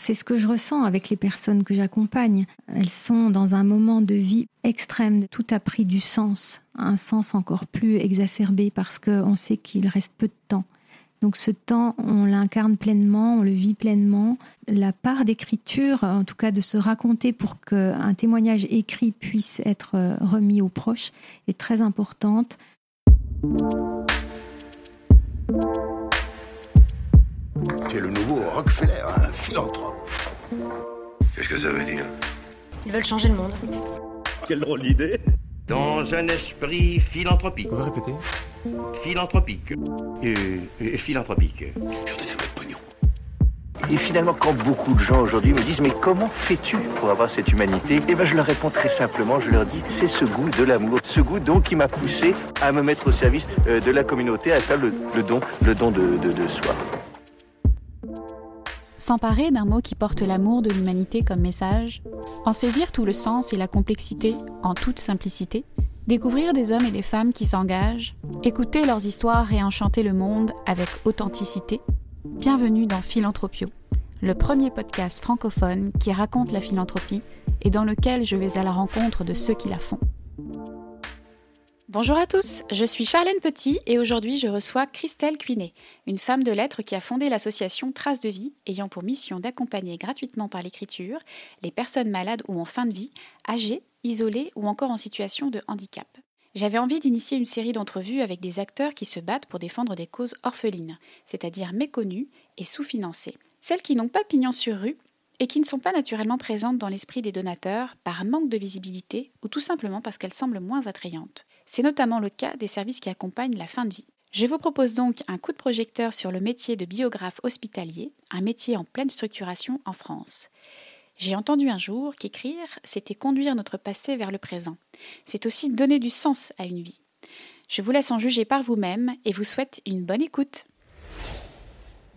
C'est ce que je ressens avec les personnes que j'accompagne. Elles sont dans un moment de vie extrême. Tout a pris du sens, un sens encore plus exacerbé parce qu'on sait qu'il reste peu de temps. Donc ce temps, on l'incarne pleinement, on le vit pleinement. La part d'écriture, en tout cas de se raconter pour qu'un témoignage écrit puisse être remis aux proches, est très importante. Tu es le nouveau Rockefeller, un philanthrope. Qu'est-ce que ça veut dire Ils veulent changer le monde. Quelle drôle d'idée Dans un esprit philanthropique. Vous pouvez répéter Philanthropique. Euh, euh, philanthropique. Je vais donner un peu de pognon. Et finalement, quand beaucoup de gens aujourd'hui me disent mais comment fais-tu pour avoir cette humanité? Eh ben, je leur réponds très simplement. Je leur dis c'est ce goût de l'amour, ce goût donc qui m'a poussé à me mettre au service euh, de la communauté, à faire le, le don, le don de, de, de soi. S'emparer d'un mot qui porte l'amour de l'humanité comme message, en saisir tout le sens et la complexité en toute simplicité, découvrir des hommes et des femmes qui s'engagent, écouter leurs histoires et enchanter le monde avec authenticité. Bienvenue dans Philanthropio, le premier podcast francophone qui raconte la philanthropie et dans lequel je vais à la rencontre de ceux qui la font. Bonjour à tous, je suis Charlène Petit et aujourd'hui je reçois Christelle Cuinet, une femme de lettres qui a fondé l'association Traces de vie ayant pour mission d'accompagner gratuitement par l'écriture les personnes malades ou en fin de vie, âgées, isolées ou encore en situation de handicap. J'avais envie d'initier une série d'entrevues avec des acteurs qui se battent pour défendre des causes orphelines, c'est-à-dire méconnues et sous-financées. Celles qui n'ont pas pignon sur rue et qui ne sont pas naturellement présentes dans l'esprit des donateurs par manque de visibilité ou tout simplement parce qu'elles semblent moins attrayantes. C'est notamment le cas des services qui accompagnent la fin de vie. Je vous propose donc un coup de projecteur sur le métier de biographe hospitalier, un métier en pleine structuration en France. J'ai entendu un jour qu'écrire, c'était conduire notre passé vers le présent. C'est aussi donner du sens à une vie. Je vous laisse en juger par vous-même et vous souhaite une bonne écoute.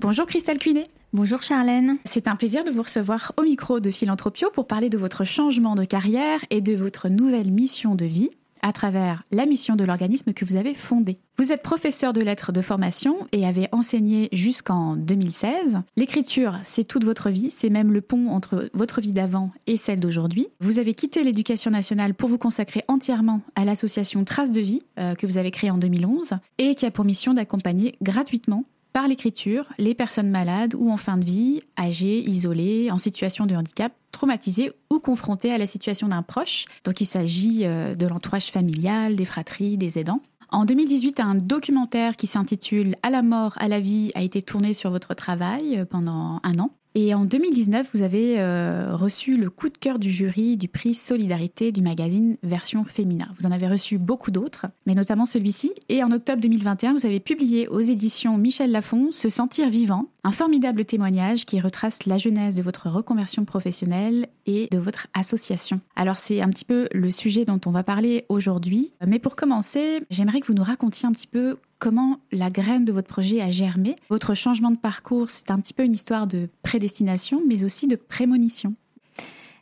Bonjour Christelle Cuinet. Bonjour Charlène. C'est un plaisir de vous recevoir au micro de Philanthropio pour parler de votre changement de carrière et de votre nouvelle mission de vie à travers la mission de l'organisme que vous avez fondé. Vous êtes professeur de lettres de formation et avez enseigné jusqu'en 2016. L'écriture, c'est toute votre vie, c'est même le pont entre votre vie d'avant et celle d'aujourd'hui. Vous avez quitté l'éducation nationale pour vous consacrer entièrement à l'association Traces de vie euh, que vous avez créée en 2011 et qui a pour mission d'accompagner gratuitement par l'écriture les personnes malades ou en fin de vie, âgées, isolées, en situation de handicap, traumatisées ou confrontées à la situation d'un proche. Donc il s'agit euh, de l'entourage familial, des fratries, des aidants. En 2018, un documentaire qui s'intitule À la mort, à la vie a été tourné sur votre travail euh, pendant un an. Et en 2019, vous avez euh, reçu le coup de cœur du jury du prix Solidarité du magazine Version Féminin. Vous en avez reçu beaucoup d'autres, mais notamment celui-ci. Et en octobre 2021, vous avez publié aux éditions Michel Lafon Se sentir vivant, un formidable témoignage qui retrace la genèse de votre reconversion professionnelle et de votre association. Alors c'est un petit peu le sujet dont on va parler aujourd'hui. Mais pour commencer, j'aimerais que vous nous racontiez un petit peu comment la graine de votre projet a germé. Votre changement de parcours, c'est un petit peu une histoire de prédestination, mais aussi de prémonition.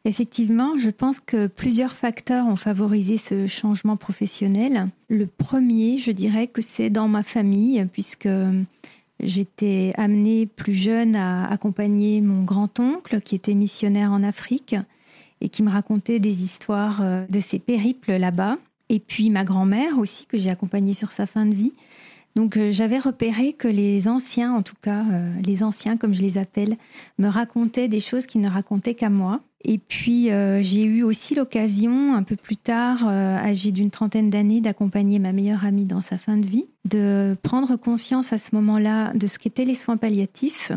Effectivement, je pense que plusieurs facteurs ont favorisé ce changement professionnel. Le premier, je dirais que c'est dans ma famille, puisque j'étais amenée plus jeune à accompagner mon grand-oncle qui était missionnaire en Afrique et qui me racontait des histoires euh, de ses périples là-bas. Et puis ma grand-mère aussi, que j'ai accompagnée sur sa fin de vie. Donc euh, j'avais repéré que les anciens, en tout cas euh, les anciens comme je les appelle, me racontaient des choses qu'ils ne racontaient qu'à moi. Et puis euh, j'ai eu aussi l'occasion, un peu plus tard, âgée d'une trentaine d'années, d'accompagner ma meilleure amie dans sa fin de vie, de prendre conscience à ce moment-là de ce qu'étaient les soins palliatifs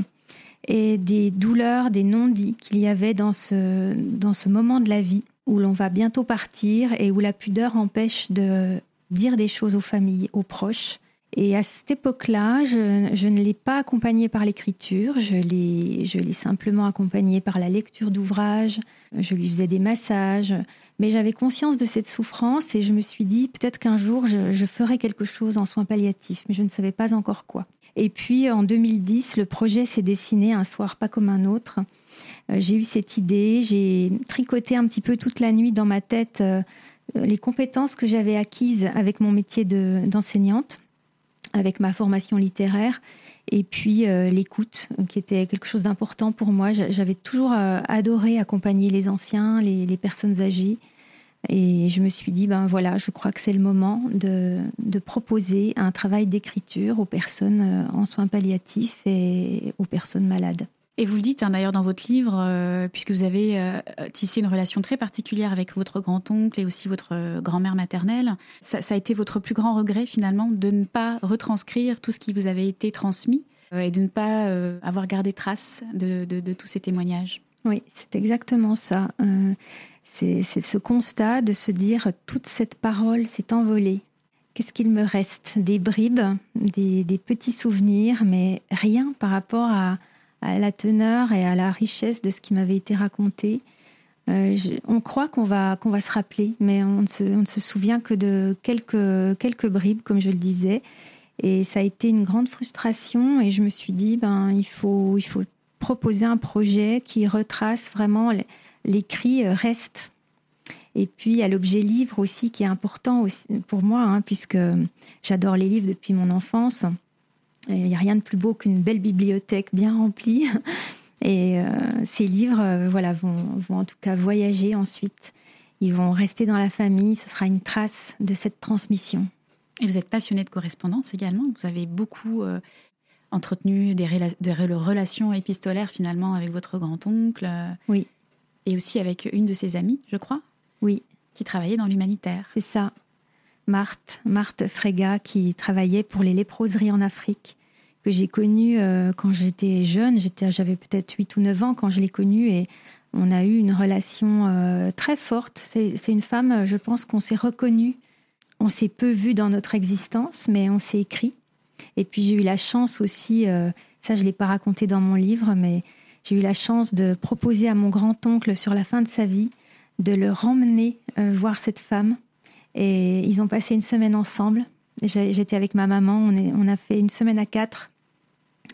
et des douleurs, des non-dits qu'il y avait dans ce, dans ce moment de la vie où l'on va bientôt partir et où la pudeur empêche de dire des choses aux familles, aux proches. Et à cette époque-là, je, je, ne l'ai pas accompagné par l'écriture, je l'ai, simplement accompagné par la lecture d'ouvrages, je lui faisais des massages, mais j'avais conscience de cette souffrance et je me suis dit peut-être qu'un jour je, je ferai quelque chose en soins palliatifs, mais je ne savais pas encore quoi. Et puis en 2010, le projet s'est dessiné un soir pas comme un autre. Euh, j'ai eu cette idée, j'ai tricoté un petit peu toute la nuit dans ma tête euh, les compétences que j'avais acquises avec mon métier de, d'enseignante. Avec ma formation littéraire. Et puis l'écoute, qui était quelque chose d'important pour moi. J'avais toujours adoré accompagner les anciens, les, personnes âgées. Et je me suis dit, ben voilà, je crois que c'est le moment de, de proposer un travail d'écriture aux personnes en soins palliatifs et aux personnes malades. Et vous le dites hein, d'ailleurs dans votre livre, euh, puisque vous avez euh, tissé une relation très particulière avec votre grand-oncle et aussi votre euh, grand-mère maternelle, ça, a été votre plus grand regret finalement de ne pas retranscrire tout ce qui vous avait été transmis et de ne pas avoir gardé trace de, tous ces témoignages. Oui, c'est exactement ça. c'est ce constat de se dire toute cette parole s'est envolée. Qu'est-ce qu'il me reste? Des bribes, des petits souvenirs, mais rien par rapport à à la teneur et à la richesse de ce qui m'avait été raconté. Euh, on croit qu'on va, va se rappeler, mais on ne se, souvient que de quelques, quelques bribes, comme je le disais. Et ça a été une grande frustration. Et je me suis dit, ben, il faut, il faut proposer un projet qui retrace vraiment l'écrit euh, reste. Et puis, il y a l'objet livre aussi qui est important pour moi, hein, puisque j'adore les livres depuis mon enfance. Il n'y a rien de plus beau qu'une belle bibliothèque bien remplie. Et euh, ces livres euh, voilà, vont, vont, en tout cas voyager ensuite. Ils vont rester dans la famille. Ce sera une trace de cette transmission. Et vous êtes passionné de correspondance également. Vous avez beaucoup euh, entretenu des, des, relations épistolaires finalement avec votre grand-oncle. Oui. Et aussi avec une de ses amies, je crois. Oui. Qui travaillait dans l'humanitaire. C'est ça. Marthe, Marthe Frega, qui travaillait pour les léproseries en Afrique, que j'ai connue euh, quand j'étais jeune. J'avais peut-être 8 ou 9 ans quand je l'ai connue et on a eu une relation euh, très forte. C'est une femme, je pense qu'on s'est reconnu. On s'est peu vu dans notre existence, mais on s'est écrit. Et puis j'ai eu la chance aussi, euh, ça je ne l'ai pas raconté dans mon livre, mais j'ai eu la chance de proposer à mon grand-oncle sur la fin de sa vie de le ramener voir cette femme et ils ont passé une semaine ensemble. J'étais avec ma maman, on, a fait une semaine à quatre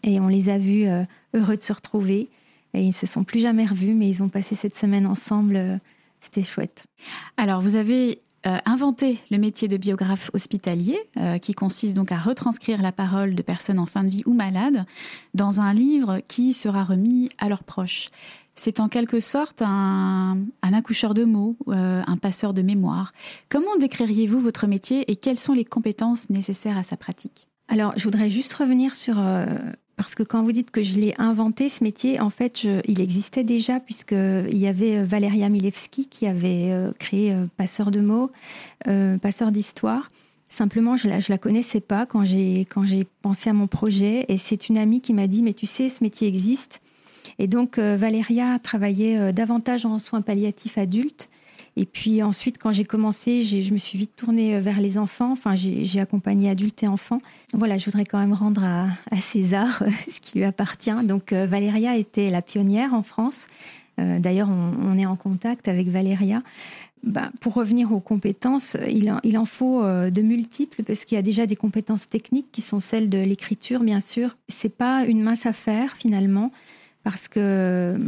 et on les a vus euh, heureux de se retrouver. Et ils ne se sont plus jamais revus, mais ils ont passé cette semaine ensemble. Euh, c'était chouette. Alors, vous avez euh, inventé le métier de biographe hospitalier, qui consiste donc à retranscrire la parole de personnes en fin de vie ou malades dans un livre qui sera remis à leurs proches. C'est en quelque sorte un, accoucheur de mots, euh, un passeur de mémoire. Comment décririez-vous votre métier et quelles sont les compétences nécessaires à sa pratique? Alors, je voudrais juste revenir sur... Euh, parce que quand vous dites que je l'ai inventé, ce métier, en fait, il existait déjà puisqu'il y avait euh, Valeria Milewski qui avait créé Passeur de mots, Passeur d'histoire. Simplement, je la, je la connaissais pas quand j'ai quand j'ai pensé à mon projet et c'est une amie qui m'a dit mais tu sais ce métier existe et donc euh, Valéria travaillait euh, davantage en soins palliatifs adultes. Et puis ensuite, quand j'ai commencé, je me suis vite tournée euh, vers les enfants. Enfin, j'ai accompagné adultes et enfants. Voilà, je voudrais quand même rendre à, César ce qui lui appartient. Donc, Valéria était la pionnière en France. D'ailleurs, on, est en contact avec Valéria. Bah, pour revenir aux compétences, il en, il en faut de multiples parce qu'il y a déjà des compétences techniques qui sont celles de l'écriture, bien sûr. C'est pas une mince affaire finalement parce que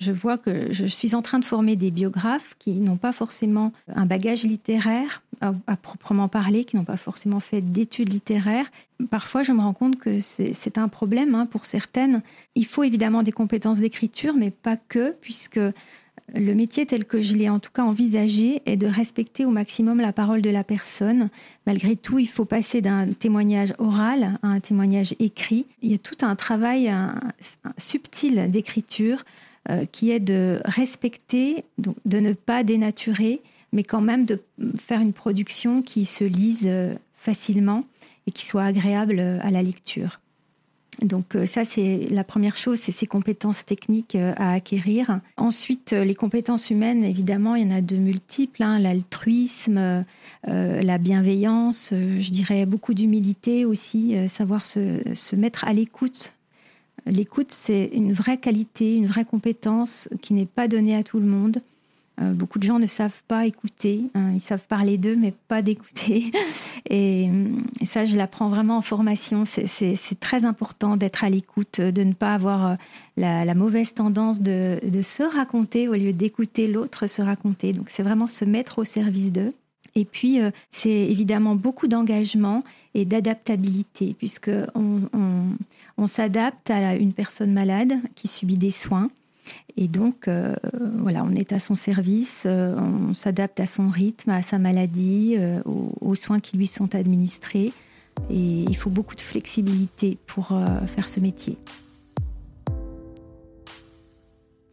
je vois que je suis en train de former des biographes qui n'ont pas forcément un bagage littéraire à, proprement parler, qui n'ont pas forcément fait d'études littéraires. Parfois, je me rends compte que c'est un problème hein, pour certaines. Il faut évidemment des compétences d'écriture, mais pas que, puisque le métier tel que je l'ai en tout cas envisagé est de respecter au maximum la parole de la personne. Malgré tout, il faut passer d'un témoignage oral à un témoignage écrit. Il y a tout un travail subtil d'écriture euh, qui est de respecter, de ne pas dénaturer, mais quand même de faire une production qui se lise euh, facilement et qui soit agréable euh, à la lecture. Donc euh, ça, c'est la première chose, c'est ces compétences techniques euh, à acquérir. Ensuite, euh, les compétences humaines, évidemment, il y en a de multiples. Hein, L'altruisme, la bienveillance, je dirais beaucoup d'humilité aussi, savoir se, se, mettre à l'écoute. L'écoute, c'est une vraie qualité, une vraie compétence qui n'est pas donnée à tout le monde. Euh, beaucoup de gens ne savent pas écouter. Hein. ils savent parler d'eux, mais pas d'écouter. Et, ça, je l'apprends vraiment en formation. C'est très important d'être à l'écoute, de ne pas avoir euh, la, mauvaise tendance de, se raconter au lieu d'écouter l'autre se raconter. Donc, c'est vraiment se mettre au service d'eux. Et puis, euh, c'est évidemment beaucoup d'engagement et d'adaptabilité, puisque on, s'adapte à une personne malade qui subit des soins. Et donc, euh, voilà, on est à son service, euh, on s'adapte à son rythme, à sa maladie, aux, soins qui lui sont administrés. Et il faut beaucoup de flexibilité pour faire ce métier.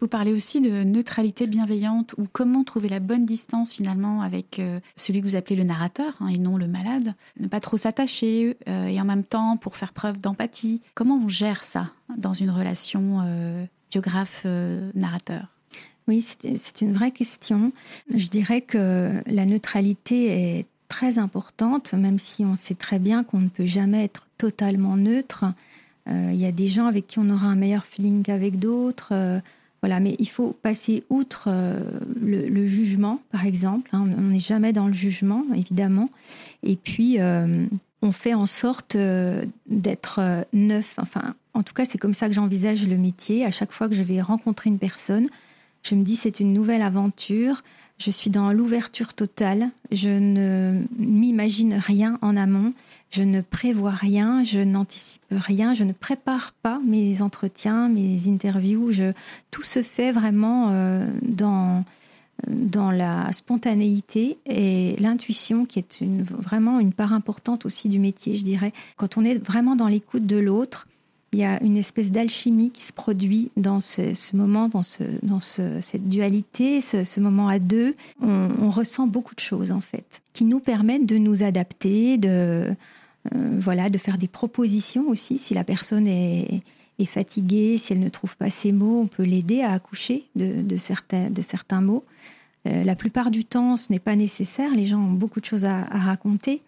Vous parlez aussi de neutralité bienveillante ou comment trouver la bonne distance finalement avec euh, celui que vous appelez le narrateur hein, et non le malade. Ne pas trop s'attacher euh, et en même temps pour faire preuve d'empathie. Comment on gère ça dans une relation euh, biographe-narrateur Oui, c'est une vraie question. Je dirais que la neutralité est très importante, même si on sait très bien qu'on ne peut jamais être totalement neutre. Il y a des gens avec qui on aura un meilleur feeling qu'avec d'autres voilà, mais il faut passer outre euh, le, jugement, par exemple. Hein. on n'est jamais dans le jugement, évidemment. Et puis, euh, on fait en sorte euh, d'être neuf. Enfin, en tout cas, c'est comme ça que j'envisage le métier. À chaque fois que je vais rencontrer une personne, je me dis c'est une nouvelle aventure. Je suis dans l'ouverture totale. Je ne m'imagine rien en amont. Je ne prévois rien. Je n'anticipe rien. Je ne prépare pas mes entretiens, mes interviews. Tout se fait vraiment euh, dans, dans la spontanéité et l'intuition qui est vraiment une part importante aussi du métier, je dirais. Quand on est vraiment dans l'écoute de l'autre, il y a une espèce d'alchimie qui se produit dans ce, moment, dans, ce, dans cette dualité, ce, moment à deux. On, ressent beaucoup de choses en fait, qui nous permettent de nous adapter, de euh, voilà, de faire des propositions aussi. Si la personne est, fatiguée, si elle ne trouve pas ses mots, on peut l'aider à accoucher de, certains, de certains mots. Euh, la plupart du temps, ce n'est pas nécessaire. Les gens ont beaucoup de choses à raconter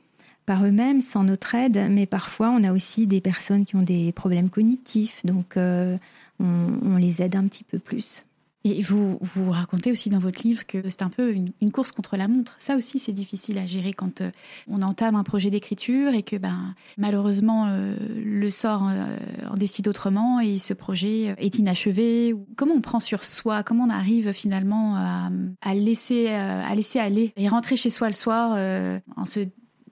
par eux-mêmes, sans notre aide, mais parfois on a aussi des personnes qui ont des problèmes cognitifs, donc euh, on, les aide un petit peu plus. Et vous, vous racontez aussi dans votre livre que c'est un peu une, course contre la montre. Ça aussi, c'est difficile à gérer quand euh, on entame un projet d'écriture et que ben, malheureusement euh, le sort en décide autrement et ce projet est inachevé. Comment on prend sur soi? Comment on arrive finalement à, laisser, à laisser aller et rentrer chez soi le soir en se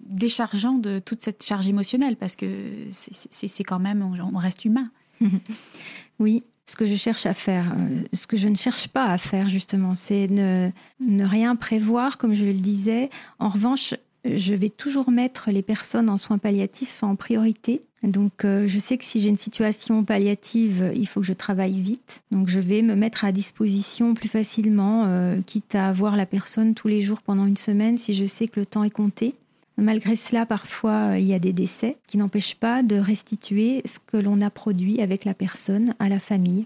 déchargeant de toute cette charge émotionnelle parce que c'est quand même, on reste humain. oui, ce que je cherche à faire, euh, ce que je ne cherche pas à faire justement, c'est ne, ne rien prévoir, comme je le disais. En revanche, je vais toujours mettre les personnes en soins palliatifs en priorité. Donc, euh, je sais que si j'ai une situation palliative, il faut que je travaille vite. Donc, je vais me mettre à disposition plus facilement, euh, quitte à voir la personne tous les jours pendant une semaine si je sais que le temps est compté. Malgré cela, parfois, il y a des décès qui n'empêchent pas de restituer ce que l'on a produit avec la personne à la famille.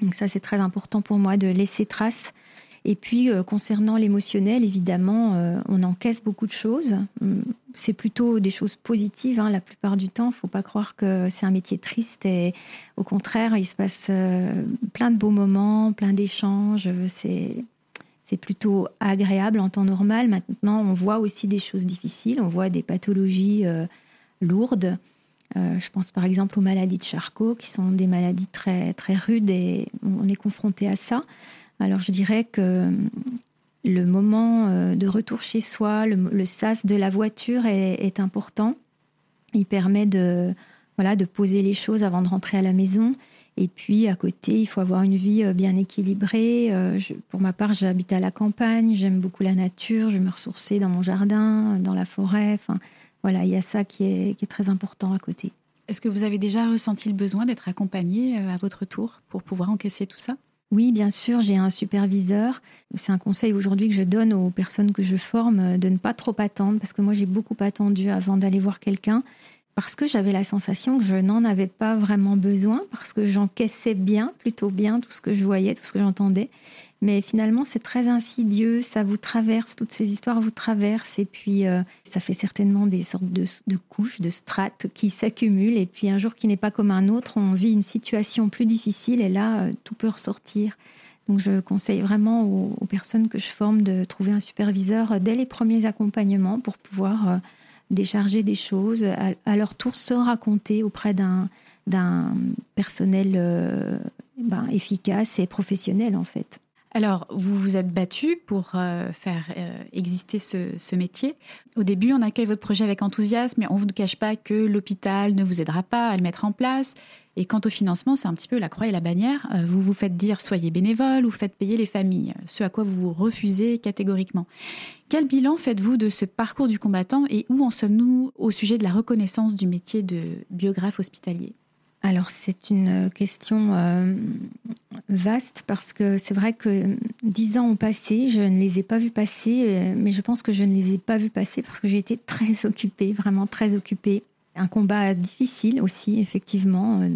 Donc ça, c'est très important pour moi de laisser trace. Et puis, euh, concernant l'émotionnel, évidemment, euh, on encaisse beaucoup de choses. Hum, c'est plutôt des choses positives hein, la plupart du temps. Il ne faut pas croire que c'est un métier triste. Au contraire, il se passe euh, plein de beaux moments, plein d'échanges. C'est plutôt agréable en temps normal. Maintenant, on voit aussi des choses difficiles, on voit des pathologies euh, lourdes. Euh, je pense par exemple aux maladies de Charcot, qui sont des maladies très, très rudes et on est confronté à ça. Alors je dirais que le moment euh, de retour chez soi, le, sas de la voiture est, est, important. Il permet de, voilà, de poser les choses avant de rentrer à la maison. Et puis à côté, il faut avoir une vie euh, bien équilibrée. Euh, pour ma part, j'habite à la campagne, j'aime beaucoup la nature, je vais me ressourcer dans mon jardin, dans la forêt. Enfin, voilà, il y a ça qui est, qui est très important à côté. Est-ce que vous avez déjà ressenti le besoin d'être accompagné euh, à votre tour pour pouvoir encaisser tout ça? Oui, bien sûr, j'ai un superviseur. C'est un conseil aujourd'hui que je donne aux personnes que je forme de ne pas trop attendre, parce que moi j'ai beaucoup attendu avant d'aller voir quelqu'un parce que j'avais la sensation que je n'en avais pas vraiment besoin, parce que j'encaissais bien, plutôt bien, tout ce que je voyais, tout ce que j'entendais. Mais finalement, c'est très insidieux, ça vous traverse, toutes ces histoires vous traversent, et puis euh, ça fait certainement des sortes de, couches, de strates qui s'accumulent, et puis un jour qui n'est pas comme un autre, on vit une situation plus difficile, et là, euh, tout peut ressortir. Donc je conseille vraiment aux, personnes que je forme de trouver un superviseur dès les premiers accompagnements pour pouvoir... Euh, décharger des choses, à, leur tour se raconter auprès d'un d'un personnel euh, ben, efficace et professionnel en fait. Alors, vous vous êtes battu pour euh, faire euh, exister ce, métier. Au début, on accueille votre projet avec enthousiasme, mais on ne vous cache pas que l'hôpital ne vous aidera pas à le mettre en place. Et quant au financement, c'est un petit peu la croix et la bannière. Euh, vous vous faites dire soyez bénévole ou faites payer les familles, ce à quoi vous vous refusez catégoriquement. Quel bilan faites-vous de ce parcours du combattant et où en sommes-nous au sujet de la reconnaissance du métier de biographe hospitalier? Alors c'est une question euh, vaste parce que c'est vrai que dix ans ont passé, je ne les ai pas vus passer, euh, mais je pense que je ne les ai pas vus passer parce que j'ai été très occupée, vraiment très occupée. Un combat difficile aussi, effectivement,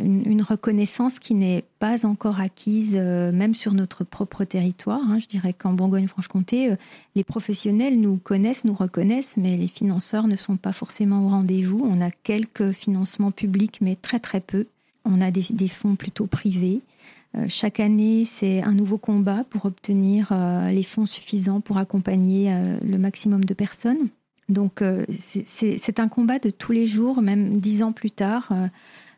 euh, une, reconnaissance qui n'est pas encore acquise, euh, même sur notre propre territoire. Hein. Je dirais qu'en Bourgogne-Franche-Comté, euh, les professionnels nous connaissent, nous reconnaissent, mais les financeurs ne sont pas forcément au rendez-vous. On a quelques financements publics, mais très très peu. On a des, fonds plutôt privés. chaque année, c'est un nouveau combat pour obtenir les fonds suffisants pour accompagner le maximum de personnes. Donc euh, c'est un combat de tous les jours, même dix ans plus tard.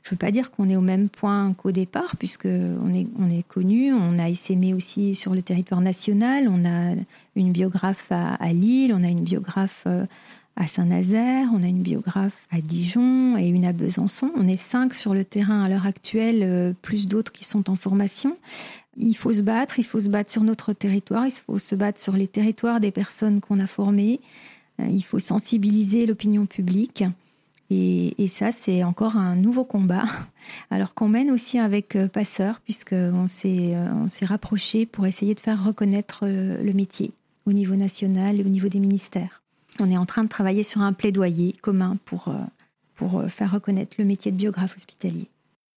Euh, je ne veux pas dire qu'on est au même point qu'au départ, puisque on est, on est connu, on a essaimé aussi sur le territoire national, on a une biographe à, Lille, on a une biographe euh, à Saint-Nazaire, on a une biographe à Dijon et une à Besançon. On est cinq sur le terrain à l'heure actuelle, plus d'autres qui sont en formation. Il faut se battre, il faut se battre sur notre territoire, il faut se battre sur les territoires des personnes qu'on a formées. Euh, il faut sensibiliser l'opinion publique. Et, ça, c'est encore un nouveau combat, alors qu'on mène aussi avec euh, Passeur, puisqu'on s'est, euh, on s'est rapproché pour essayer de faire reconnaître le métier au niveau national et au niveau des ministères. On est en train de travailler sur un plaidoyer commun pour faire reconnaître le métier de biographe hospitalier.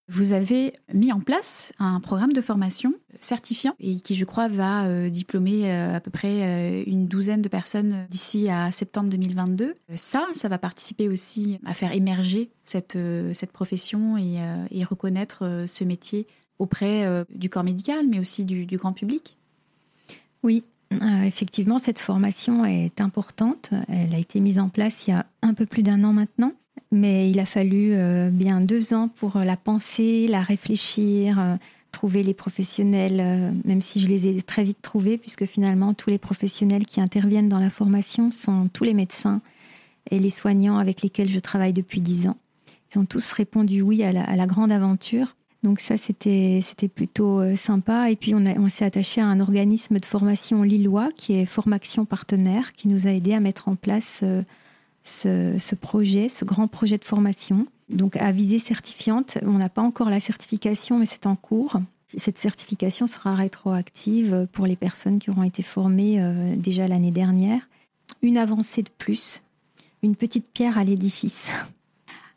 Vous avez mis en place un programme de formation certifiant et qui, je crois, va euh, diplômer euh, à peu près euh, une douzaine de personnes d'ici à septembre 2022. Ça, ça va participer aussi à faire émerger cette, cette profession et, reconnaître ce métier auprès du corps médical, mais aussi du grand public. Oui, effectivement, cette formation est importante. Elle a été mise en place il y a un peu plus d'un an maintenant mais il a fallu euh, bien deux ans pour la penser, la réfléchir, euh, trouver les professionnels, euh, même si je les ai très vite trouvés, puisque finalement tous les professionnels qui interviennent dans la formation sont tous les médecins et les soignants avec lesquels je travaille depuis dix ans. Ils ont tous répondu oui à la, grande aventure. Donc ça, c'était plutôt sympa. Et puis on, s'est attaché à un organisme de formation lillois qui est Formation Partenaire, qui nous a aidé à mettre en place ce, projet, ce grand projet de formation. Donc à visée certifiante, on n'a pas encore la certification, mais c'est en cours. Cette certification sera rétroactive pour les personnes qui auront été formées euh, déjà l'année dernière. Une avancée de plus, une petite pierre à l'édifice.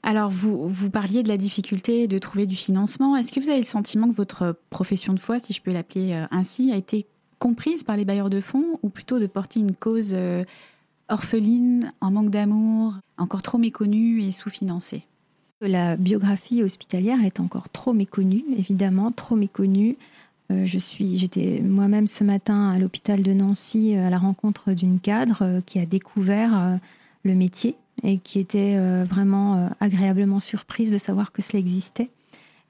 Alors, vous, vous parliez de la difficulté de trouver du financement. Est-ce que vous avez le sentiment que votre profession de foi, si je peux l'appeler euh, ainsi, a été comprise par les bailleurs de fonds ou plutôt de porter une cause euh, orpheline, en manque d'amour, encore trop méconnue et sous-financée. La biographie hospitalière est encore trop méconnue, évidemment, trop méconnue. Euh, je suis, j'étais moi-même ce matin à l'hôpital de Nancy euh, à la rencontre d'une cadre euh, qui a découvert le métier et qui était vraiment agréablement surprise de savoir que cela existait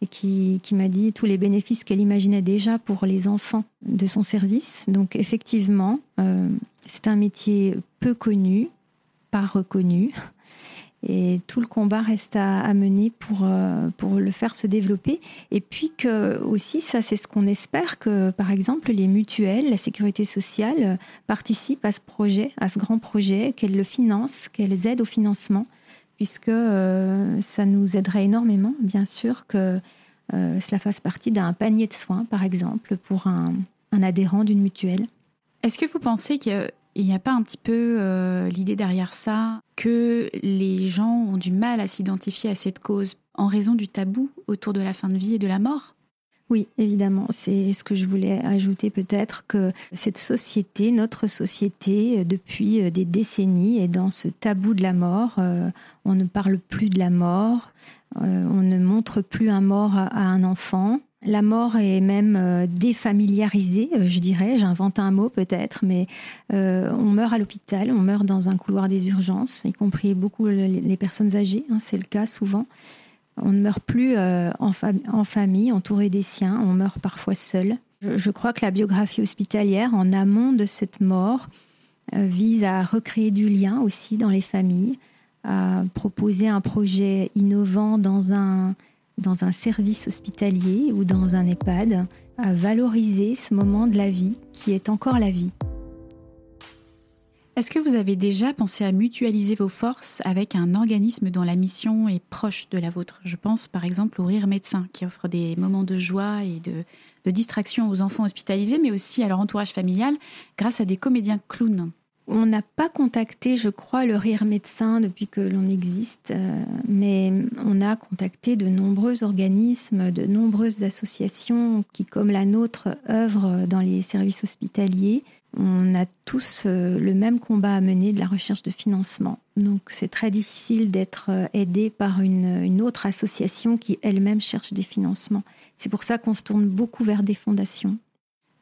et qui, m'a dit tous les bénéfices qu'elle imaginait déjà pour les enfants de son service. Donc effectivement, euh, c'est un métier peu connu, pas reconnu. Et tout le combat reste à, mener pour, euh, pour le faire se développer. Et puis aussi, ça c'est ce qu'on espère, que par exemple les mutuelles, la sécurité sociale participent à ce projet, à ce grand projet, qu'elles le financent, qu'elles aident au financement puisque euh, ça nous aiderait énormément, bien sûr, que euh, cela fasse partie d'un panier de soins, par exemple, pour un, adhérent d'une mutuelle. Est-ce que vous pensez qu'il n'y a pas un petit peu euh, l'idée derrière ça que les gens ont du mal à s'identifier à cette cause en raison du tabou autour de la fin de vie et de la mort? Oui, évidemment. C'est ce que je voulais ajouter peut-être que cette société, notre société, euh, depuis euh, des décennies, est dans ce tabou de la mort. Euh, on ne parle plus de la mort. on ne montre plus un mort à un enfant. La mort est même défamiliarisée, je dirais. J'invente un mot peut-être, mais on meurt à l'hôpital, on meurt dans un couloir des urgences, y compris beaucoup les personnes âgées. Hein, c'est le cas souvent. On ne meurt plus euh, en, famille, entouré des siens, on meurt parfois seul. Je, crois que la biographie hospitalière, en amont de cette mort, euh, vise à recréer du lien aussi dans les familles, à proposer un projet innovant dans un, dans un service hospitalier ou dans un EHPAD, à valoriser ce moment de la vie qui est encore la vie. Est-ce que vous avez déjà pensé à mutualiser vos forces avec un organisme dont la mission est proche de la vôtre? Je pense par exemple au Rire Médecin, qui offre des moments de joie et de, distraction aux enfants hospitalisés, mais aussi à leur entourage familial, grâce à des comédiens clowns. On n'a pas contacté, je crois, le rire médecin depuis que l'on existe, euh, mais on a contacté de nombreux organismes, de nombreuses associations qui, comme la nôtre, œuvrent dans les services hospitaliers. On a tous euh, le même combat à mener de la recherche de financement. Donc c'est très difficile d'être euh, aidé par une, une autre association qui elle-même cherche des financements. C'est pour ça qu'on se tourne beaucoup vers des fondations.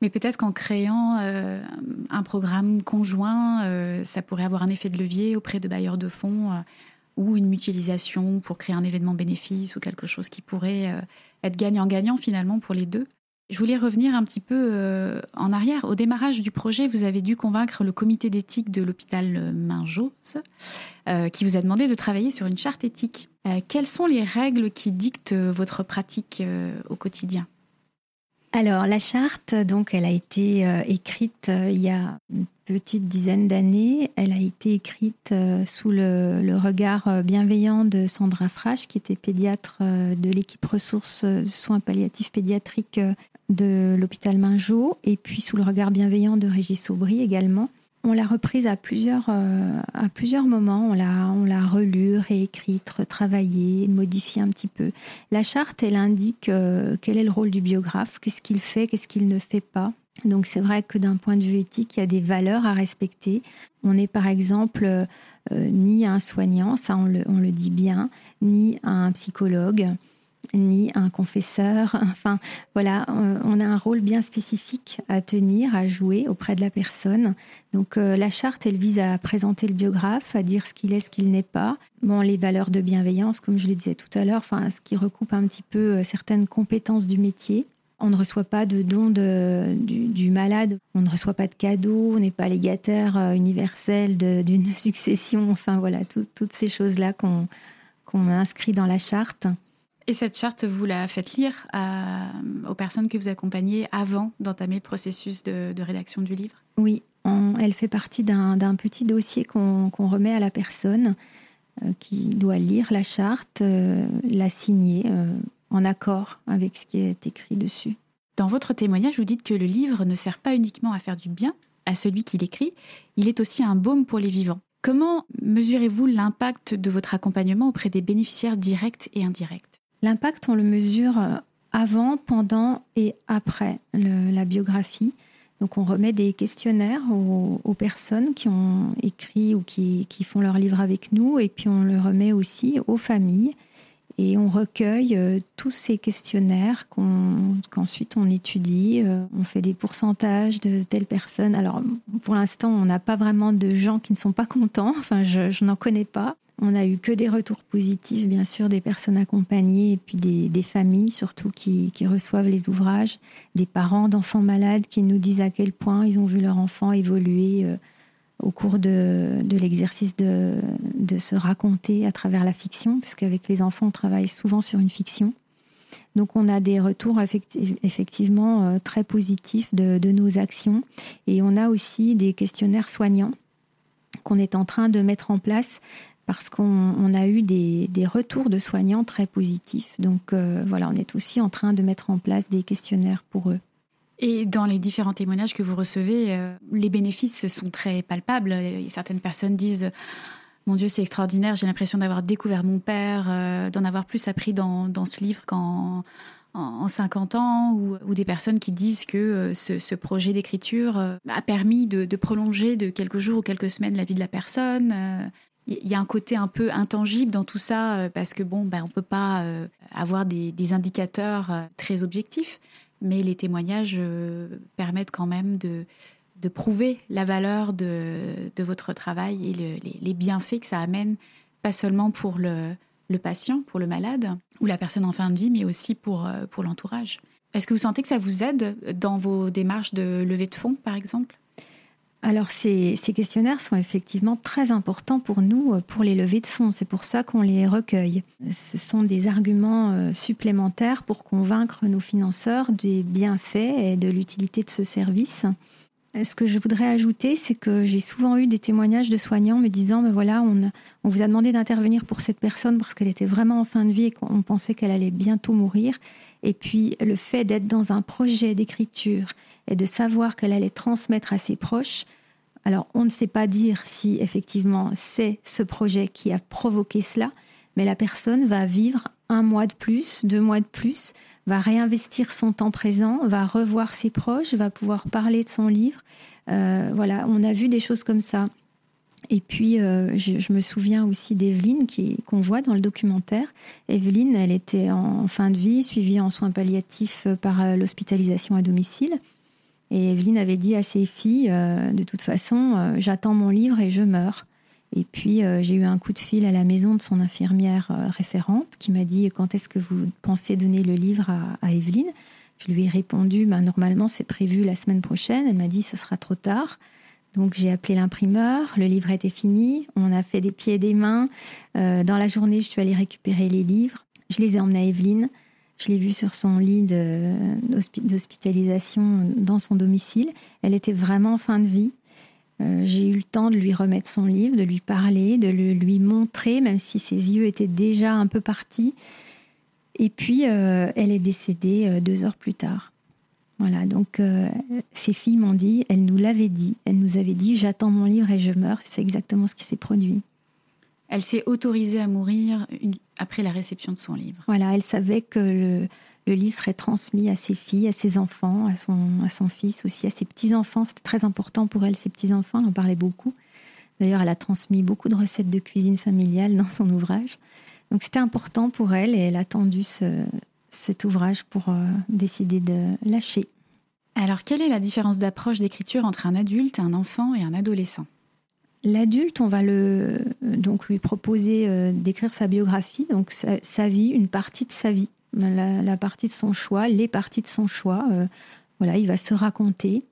Mais peut-être qu'en créant euh, un programme conjoint, euh, ça pourrait avoir un effet de levier auprès de bailleurs de fonds euh, ou une mutualisation pour créer un événement bénéfice ou quelque chose qui pourrait être gagnant-gagnant finalement pour les deux. Je voulais revenir un petit peu en arrière. Au démarrage du projet, vous avez dû convaincre le comité d'éthique de l'hôpital Minjose, qui vous a demandé de travailler sur une charte éthique. quelles sont les règles qui dictent votre pratique au quotidien? Alors la charte, donc, elle a été euh, écrite euh, il y a une petite dizaine d'années. Elle a été écrite euh, sous le, regard bienveillant de Sandra Frasch, qui était pédiatre de l'équipe ressources soins palliatifs pédiatriques de l'hôpital Mingeot, et puis sous le regard bienveillant de Régis Aubry également. On l'a reprise à plusieurs, euh, à plusieurs moments. On l'a, on l'a relue, réécrite, retravaillée, modifiée un petit peu. La charte, elle indique euh, quel est le rôle du biographe, qu'est-ce qu'il fait, qu'est-ce qu'il ne fait pas. Donc c'est vrai que d'un point de vue éthique, il y a des valeurs à respecter. On n'est par exemple euh, ni un soignant, ça on le, on le dit bien, ni un psychologue ni un confesseur. Enfin, voilà, on a un rôle bien spécifique à tenir, à jouer auprès de la personne. Donc, euh, la charte, elle vise à présenter le biographe, à dire ce qu'il est, ce qu'il n'est pas. Bon, les valeurs de bienveillance, comme je le disais tout à l'heure, enfin, ce qui recoupe un petit peu euh, certaines compétences du métier. On ne reçoit pas de dons du, malade, on ne reçoit pas de cadeaux, on n'est pas légataire euh, universel d'une succession. Enfin, voilà, toutes ces choses-là qu'on inscrit dans la charte. Et cette charte, vous la faites lire aux personnes que vous accompagnez avant d'entamer le processus de, rédaction du livre? Oui, elle fait partie d'un petit dossier qu'on remet à la personne euh, qui doit lire la charte, euh, la signer euh, en accord avec ce qui est écrit dessus. Dans votre témoignage, vous dites que le livre ne sert pas uniquement à faire du bien à celui qui l'écrit, il est aussi un baume pour les vivants. Comment mesurez-vous l'impact de votre accompagnement auprès des bénéficiaires directs et indirects? L'impact, on le mesure euh, avant, pendant et après la biographie. Donc on remet des questionnaires aux, personnes qui ont écrit ou qui, font leur livre avec nous et puis on le remet aussi aux familles et on recueille euh, tous ces questionnaires qu'ensuite on étudie. Euh, on fait des pourcentages de telles personnes. Alors pour l'instant on n'a pas vraiment de gens qui ne sont pas contents, enfin je n'en connais pas. On a eu que des retours positifs, bien sûr, des personnes accompagnées et puis des, familles surtout qui, reçoivent les ouvrages, des parents d'enfants malades qui nous disent à quel point ils ont vu leur enfant évoluer euh, au cours de, l'exercice de, se raconter à travers la fiction, puisqu'avec les enfants, on travaille souvent sur une fiction. Donc on a des retours effectivement euh, très positifs de, nos actions et on a aussi des questionnaires soignants qu'on est en train de mettre en place parce qu'on a eu des, retours de soignants très positifs. Donc euh, voilà, on est aussi en train de mettre en place des questionnaires pour eux. Et dans les différents témoignages que vous recevez, euh, les bénéfices sont très palpables. certaines personnes disent Mon Dieu, c'est extraordinaire, j'ai l'impression d'avoir découvert mon père, euh, d'en avoir plus appris dans, ce livre qu'en en 50 ans, ou, des personnes qui disent que ce, projet d'écriture a permis de, de, prolonger de quelques jours ou quelques semaines la vie de la personne il y a un côté un peu intangible dans tout ça euh, parce que bon, ben, on peut pas euh, avoir des, indicateurs euh, très objectifs, mais les témoignages permettent quand même de, prouver la valeur de, votre travail et les, bienfaits que ça amène, pas seulement pour le, le, patient, pour le malade ou la personne en fin de vie, mais aussi pour, pour l'entourage. Est-ce que vous sentez que ça vous aide dans vos démarches de levée de fonds, par exemple? Alors ces, questionnaires sont effectivement très importants pour nous, euh, pour les levées de fonds. C'est pour ça qu'on les recueille. Ce sont des arguments euh, supplémentaires pour convaincre nos financeurs des bienfaits et de l'utilité de ce service. Ce que je voudrais ajouter, c'est que j'ai souvent eu des témoignages de soignants me disant, ben voilà, on, on vous a demandé d'intervenir pour cette personne parce qu'elle était vraiment en fin de vie et qu'on pensait qu'elle allait bientôt mourir. Et puis le fait d'être dans un projet d'écriture et de savoir qu'elle allait transmettre à ses proches, alors on ne sait pas dire si effectivement c'est ce projet qui a provoqué cela, mais la personne va vivre un mois de plus, deux mois de plus, va réinvestir son temps présent, va revoir ses proches, va pouvoir parler de son livre. Euh, voilà, on a vu des choses comme ça. Et puis, euh, je, me souviens aussi d'Evelyne qu'on voit dans le documentaire. Evelyne, elle était en fin de vie, suivie en soins palliatifs par euh, l'hospitalisation à domicile. Et Evelyne avait dit à ses filles, de toute façon, j'attends mon livre et je meurs. Et puis, euh, j'ai eu un coup de fil à la maison de son infirmière euh, référente qui m'a dit Quand est-ce que vous pensez donner le livre à, Evelyne? Je lui ai répondu ben, Normalement, c'est prévu la semaine prochaine. Elle m'a dit Ce sera trop tard. Donc, j'ai appelé l'imprimeur. Le livre était fini. On a fait des pieds et des mains. Euh, dans la journée, je suis allée récupérer les livres. Je les ai emmenés à Evelyne. Je l'ai vue sur son lit d'hospitalisation dans son domicile. Elle était vraiment en fin de vie. Euh, j'ai eu le temps de lui remettre son livre, de lui parler, de le, lui montrer, même si ses yeux étaient déjà un peu partis. Et puis, euh, elle est décédée euh, deux heures plus tard. Voilà, donc ses filles m'ont dit, elle nous l'avait dit, elle nous avait dit, j'attends mon livre et je meurs. C'est exactement ce qui s'est produit. Elle s'est autorisée à mourir après la réception de son livre. Voilà, elle savait que le, le livre serait transmis à ses filles, à ses enfants, à son, à son fils aussi, à ses petits-enfants. C'était très important pour elle, ses petits-enfants, elle en parlait beaucoup. D'ailleurs, elle a transmis beaucoup de recettes de cuisine familiale dans son ouvrage. Donc c'était important pour elle et elle a tendu cet ouvrage pour euh, décider de lâcher. Alors, quelle est la différence d'approche d'écriture entre un adulte, un enfant et un adolescent? L'adulte, on va le, donc lui proposer euh, d'écrire sa biographie, donc sa, vie, une partie de sa vie la, partie de son choix, les parties de son choix. Euh, voilà, il va se raconter.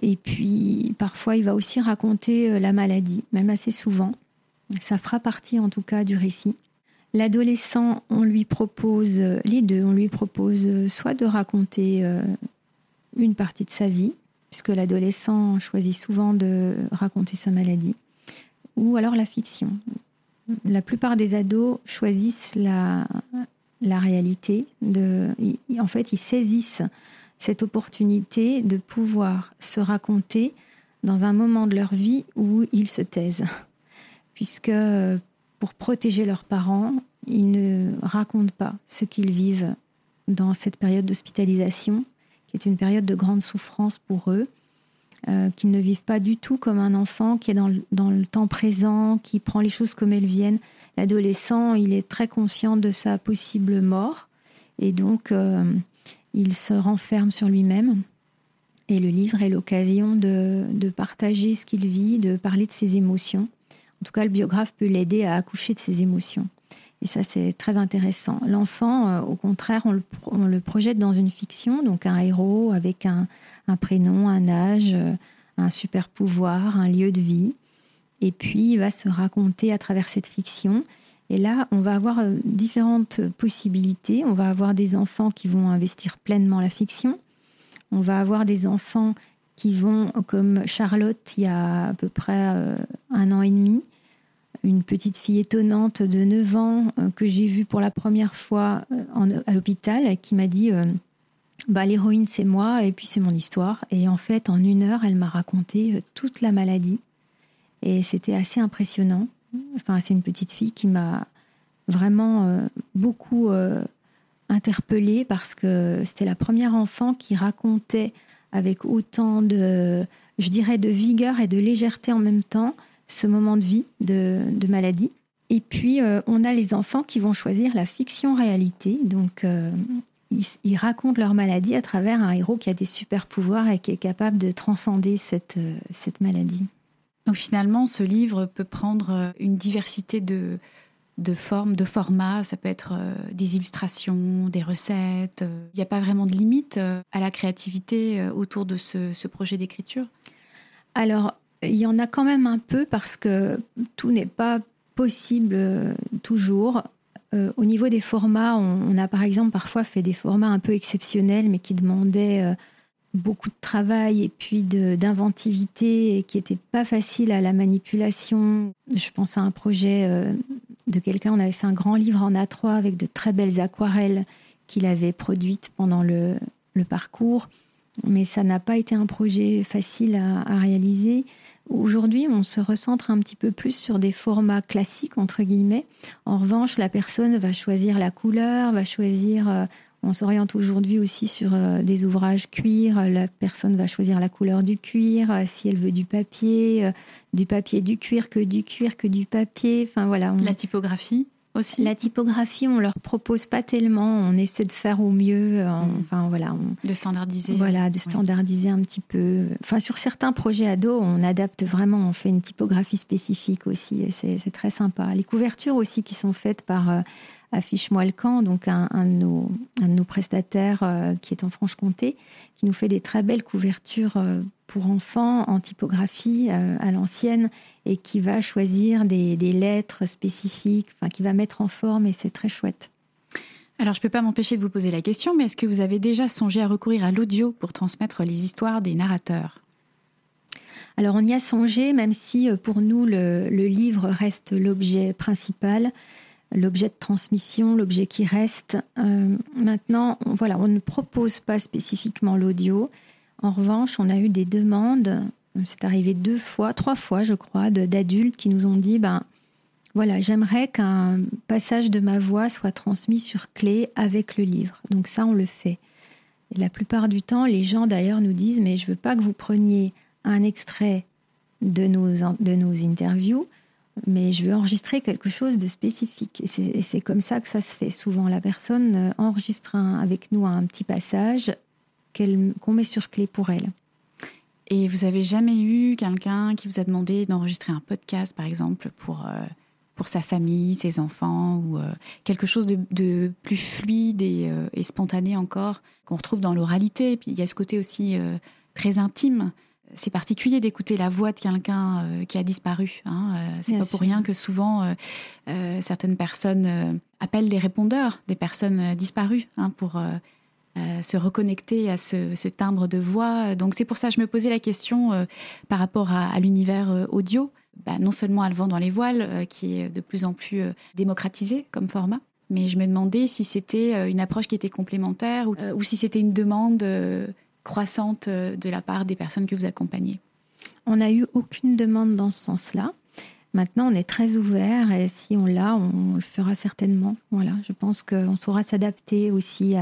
Et puis, parfois, il va aussi raconter euh, la maladie, même assez souvent. Ça fera partie, en tout cas, du récit. L'adolescent, on lui propose, les deux, on lui propose soit de raconter une partie de sa vie, puisque l'adolescent choisit souvent de raconter sa maladie, ou alors la fiction. La plupart des ados choisissent la, la réalité. De, en fait, ils saisissent cette opportunité de pouvoir se raconter dans un moment de leur vie où ils se taisent. Puisque pour protéger leurs parents, ils ne racontent pas ce qu'ils vivent dans cette période d'hospitalisation, est une période de grande souffrance pour eux, euh, qu'ils ne vivent pas du tout comme un enfant qui est dans le temps présent, qui prend les choses comme elles viennent. L'adolescent, il est très conscient de sa possible mort et donc euh, il se renferme sur lui-même. Et le livre est l'occasion de, partager ce qu'il vit, de parler de ses émotions. En tout cas, le biographe peut l'aider à accoucher de ses émotions. Et ça, c'est très intéressant. L'enfant, euh, au contraire, on le, projette dans une fiction, donc un héros avec un, un prénom, un âge, euh, un super pouvoir, un lieu de vie et puis il va se raconter à travers cette fiction. Et là, on va avoir euh, différentes possibilités. On va avoir des enfants qui vont investir pleinement la fiction. On va avoir des enfants qui vont, comme Charlotte, il y a à peu près un an et demi, une petite fille étonnante de 9 ans euh, que j'ai vue pour la première fois à l'hôpital, qui m'a dit bah, L'héroïne, c'est moi, et puis c'est mon histoire. Et en fait, en une heure, elle m'a raconté toute la maladie et c'était assez impressionnant. Enfin, c'est une petite fille qui m'a vraiment euh, beaucoup euh, interpellée parce que c'était la première enfant qui racontait avec autant de, je dirais, de vigueur et de légèreté en même temps ce moment de vie, de, maladie. Et puis, euh, on a les enfants qui vont choisir la fiction-réalité. Donc, ils, ils, racontent leur maladie à travers un héros qui a des super pouvoirs et qui est capable de transcender cette, cette maladie. Donc finalement, ce livre peut prendre euh, une diversité de, de formes, de formats. Ça peut être euh, des illustrations, des recettes. Il n'y a pas vraiment de limite à la créativité autour de ce, projet d'écriture? Alors, il y en a quand même un peu parce que tout n'est pas possible toujours. au niveau des formats, on, a par exemple parfois fait des formats un peu exceptionnels, mais qui demandaient beaucoup de travail et puis d'inventivité et qui n'était pas facile à la manipulation. Je pense à un projet euh, de quelqu'un, on avait fait un grand livre en A3 avec de très belles aquarelles qu'il avait produites pendant le, parcours, mais ça n'a pas été un projet facile à, réaliser. Aujourd'hui, on se recentre un petit peu plus sur des formats classiques, entre guillemets. En revanche, la personne va choisir la couleur, va choisir euh, on s'oriente aujourd'hui aussi sur euh, des ouvrages cuir. La personne va choisir la couleur du cuir, euh, si elle veut du papier, euh, du papier, du cuir, que du cuir, que du papier. Enfin voilà. La typographie aussi. La typographie, on leur propose pas tellement. On essaie de faire au mieux. Mm. Enfin voilà. de standardiser. Voilà, de standardiser un petit peu. Enfin sur certains projets ados, on adapte vraiment. On fait une typographie spécifique aussi. Et c'est très sympa. Les couvertures aussi qui sont faites par Affiche-moi le camp, donc un, de nos, prestataires euh, qui est en Franche-Comté, qui nous fait des très belles couvertures euh, pour enfants en typographie euh, à l'ancienne et qui va choisir des, lettres spécifiques, enfin qui va mettre en forme et c'est très chouette. Alors, je ne peux pas m'empêcher de vous poser la question, mais est-ce que vous avez déjà songé à recourir à l'audio pour transmettre les histoires des narrateurs? Alors on y a songé, même si pour nous le livre reste l'objet principal l'objet de transmission, l'objet qui reste. Euh, maintenant, on, voilà, on ne propose pas spécifiquement l'audio. En revanche, on a eu des demandes, c'est arrivé deux fois, trois fois, je crois, d'adultes qui nous ont dit, ben voilà, j'aimerais qu'un passage de ma voix soit transmis sur clé avec le livre. Donc ça, on le fait. La plupart du temps, les gens d'ailleurs nous disent, mais je veux pas que vous preniez un extrait de nos, de nos interviews, mais je veux enregistrer quelque chose de spécifique. Et c'est comme ça que ça se fait. Souvent, la personne euh, enregistre avec nous un petit passage qu'on met sur clé pour elle. Et vous avez jamais eu quelqu'un qui vous a demandé d'enregistrer un podcast, par exemple, pour, euh, pour sa famille, ses enfants, ou euh, quelque chose de, plus fluide et, et, spontané encore, qu'on retrouve dans l'oralité? Puis il y a ce côté aussi très intime c'est particulier d'écouter la voix de quelqu'un euh, qui a disparu. Hein. Euh, c'est pas pour rien que souvent euh, certaines personnes appellent les répondeurs des personnes disparues hein, pour se reconnecter à ce, timbre de voix. Donc c'est pour ça que je me posais la question par rapport à, l'univers audio. Bah, non seulement à le vent dans les voiles, qui est de plus en plus démocratisé comme format, mais je me demandais si c'était une approche qui était complémentaire ou si c'était une demande croissante euh, de la part des personnes que vous accompagnez On n'a eu aucune demande dans ce sens-là. Maintenant, on est très ouvert et si on l'a, on le fera certainement. Voilà, je pense qu'on saura s'adapter aussi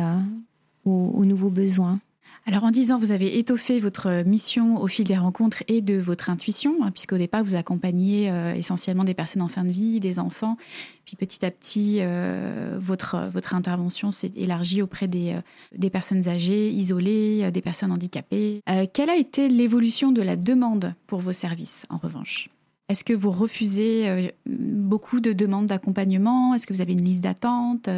aux nouveaux besoins. Alors en disant, vous avez étoffé votre mission au fil des rencontres et de votre intuition, hein, puisqu'au départ, vous accompagnez euh, essentiellement des personnes en fin de vie, des enfants. Puis petit à petit, euh, votre, votre intervention s'est élargie auprès des, euh, des personnes âgées, isolées, des personnes handicapées. quelle a été l'évolution de la demande pour vos services, en revanche? Est-ce que vous refusez beaucoup de demandes d'accompagnement? Est-ce que vous avez une liste d'attente?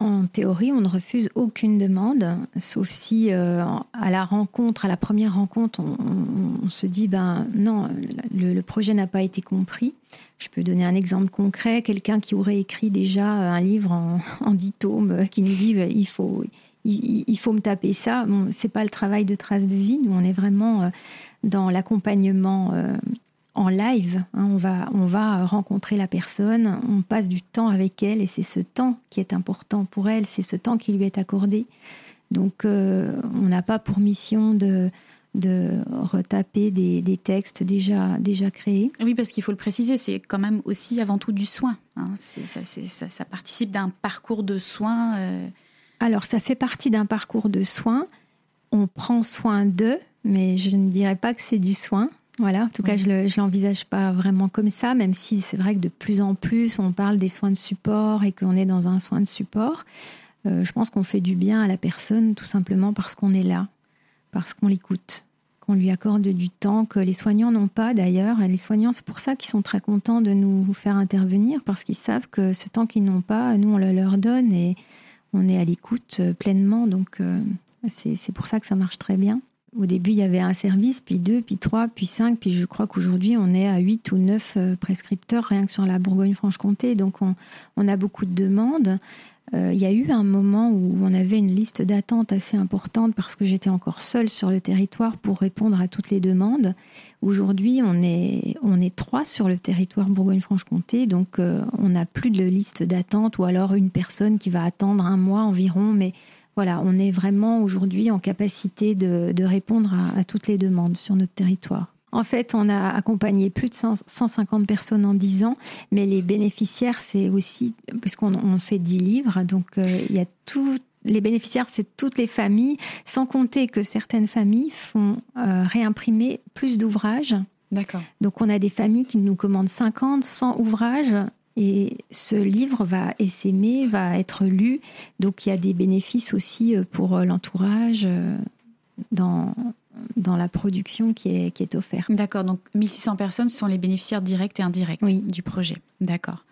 En théorie, on ne refuse aucune demande, sauf si euh, à la rencontre, à la première rencontre, on, se dit ben non, le, projet n'a pas été compris. Je peux donner un exemple concret quelqu'un qui aurait écrit déjà un livre en, dix tomes, euh, qui nous dit ben, il faut il, faut me taper ça. Bon, c'est pas le travail de trace de vie. Nous, on est vraiment euh, dans l'accompagnement en live. Hein, on, va, on va rencontrer la personne, on passe du temps avec elle et c'est ce temps qui est important pour elle, c'est ce temps qui lui est accordé. Donc euh, on n'a pas pour mission de, de retaper des, textes déjà, déjà créés. Oui, parce qu'il faut le préciser, c'est quand même aussi avant tout du soin. Hein. Ça, ça, participe d'un parcours de soins. Euh. Alors ça fait partie d'un parcours de soins. On prend soin d'eux, mais je ne dirais pas que c'est du soin. Voilà, en tout cas, je ne l'envisage pas vraiment comme ça, même si c'est vrai que de plus en plus, on parle des soins de support et qu'on est dans un soin de support. Euh, je pense qu'on fait du bien à la personne tout simplement parce qu'on est là, parce qu'on l'écoute, qu'on lui accorde du temps que les soignants n'ont pas d'ailleurs. Les soignants, c'est pour ça qu'ils sont très contents de nous faire intervenir parce qu'ils savent que ce temps qu'ils n'ont pas, nous, on le leur donne et on est à l'écoute pleinement. Donc, c'est pour ça que ça marche très bien. Au début, il y avait un service, puis deux, puis trois, puis cinq, puis je crois qu'aujourd'hui, on est à huit ou neuf euh, prescripteurs rien que sur la Bourgogne-Franche-Comté. Donc, on, a beaucoup de demandes. Euh, il y a eu un moment où on avait une liste d'attente assez importante parce que j'étais encore seule sur le territoire pour répondre à toutes les demandes. Aujourd'hui, on est, on est trois sur le territoire Bourgogne-Franche-Comté, donc euh, on n'a plus de liste d'attente ou alors une personne qui va attendre un mois environ, mais voilà, on est vraiment aujourd'hui en capacité de, répondre à, toutes les demandes sur notre territoire. En fait, on a accompagné plus de 150 personnes en 10 ans, mais les bénéficiaires, c'est aussi, puisqu'on fait 10 livres, donc euh, il y a tout, les bénéficiaires, c'est toutes les familles, sans compter que certaines familles font euh, réimprimer plus d'ouvrages. D'accord. Donc on a des familles qui nous commandent 50, 100 ouvrages et ce livre va essaimer, va être lu. Donc il y a des bénéfices aussi euh, pour euh, l'entourage euh, dans, dans la production qui est, qui est offerte. D'accord, donc 1600 personnes sont les bénéficiaires directs et indirects du projet. D'accord.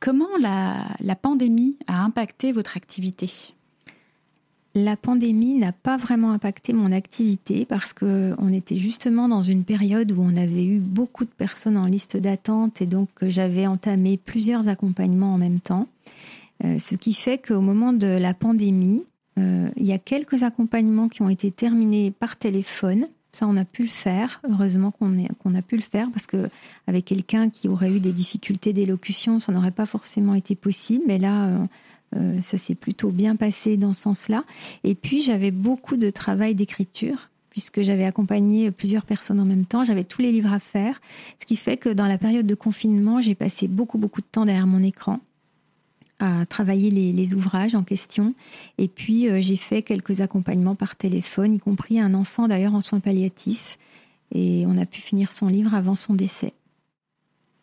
comment la, la pandémie a impacté votre activité? La pandémie n'a pas vraiment impacté mon activité parce que on était justement dans une période où on avait eu beaucoup de personnes en liste d'attente et donc j'avais entamé plusieurs accompagnements en même temps. Euh, ce qui fait qu'au moment de la pandémie, euh, il y a quelques accompagnements qui ont été terminés par téléphone. Ça, on a pu le faire. Heureusement qu'on a pu le faire parce que avec quelqu'un qui aurait eu des difficultés d'élocution, ça n'aurait pas forcément été possible. Mais là, euh, ça s'est plutôt bien passé dans ce sens-là. Et puis j'avais beaucoup de travail d'écriture puisque j'avais accompagné plusieurs personnes en même temps, j'avais tous les livres à faire, ce qui fait que dans la période de confinement, j'ai passé beaucoup beaucoup de temps derrière mon écran à travailler les, ouvrages en question. Et puis euh, j'ai fait quelques accompagnements par téléphone, y compris un enfant d'ailleurs en soins palliatifs. Et on a pu finir son livre avant son décès.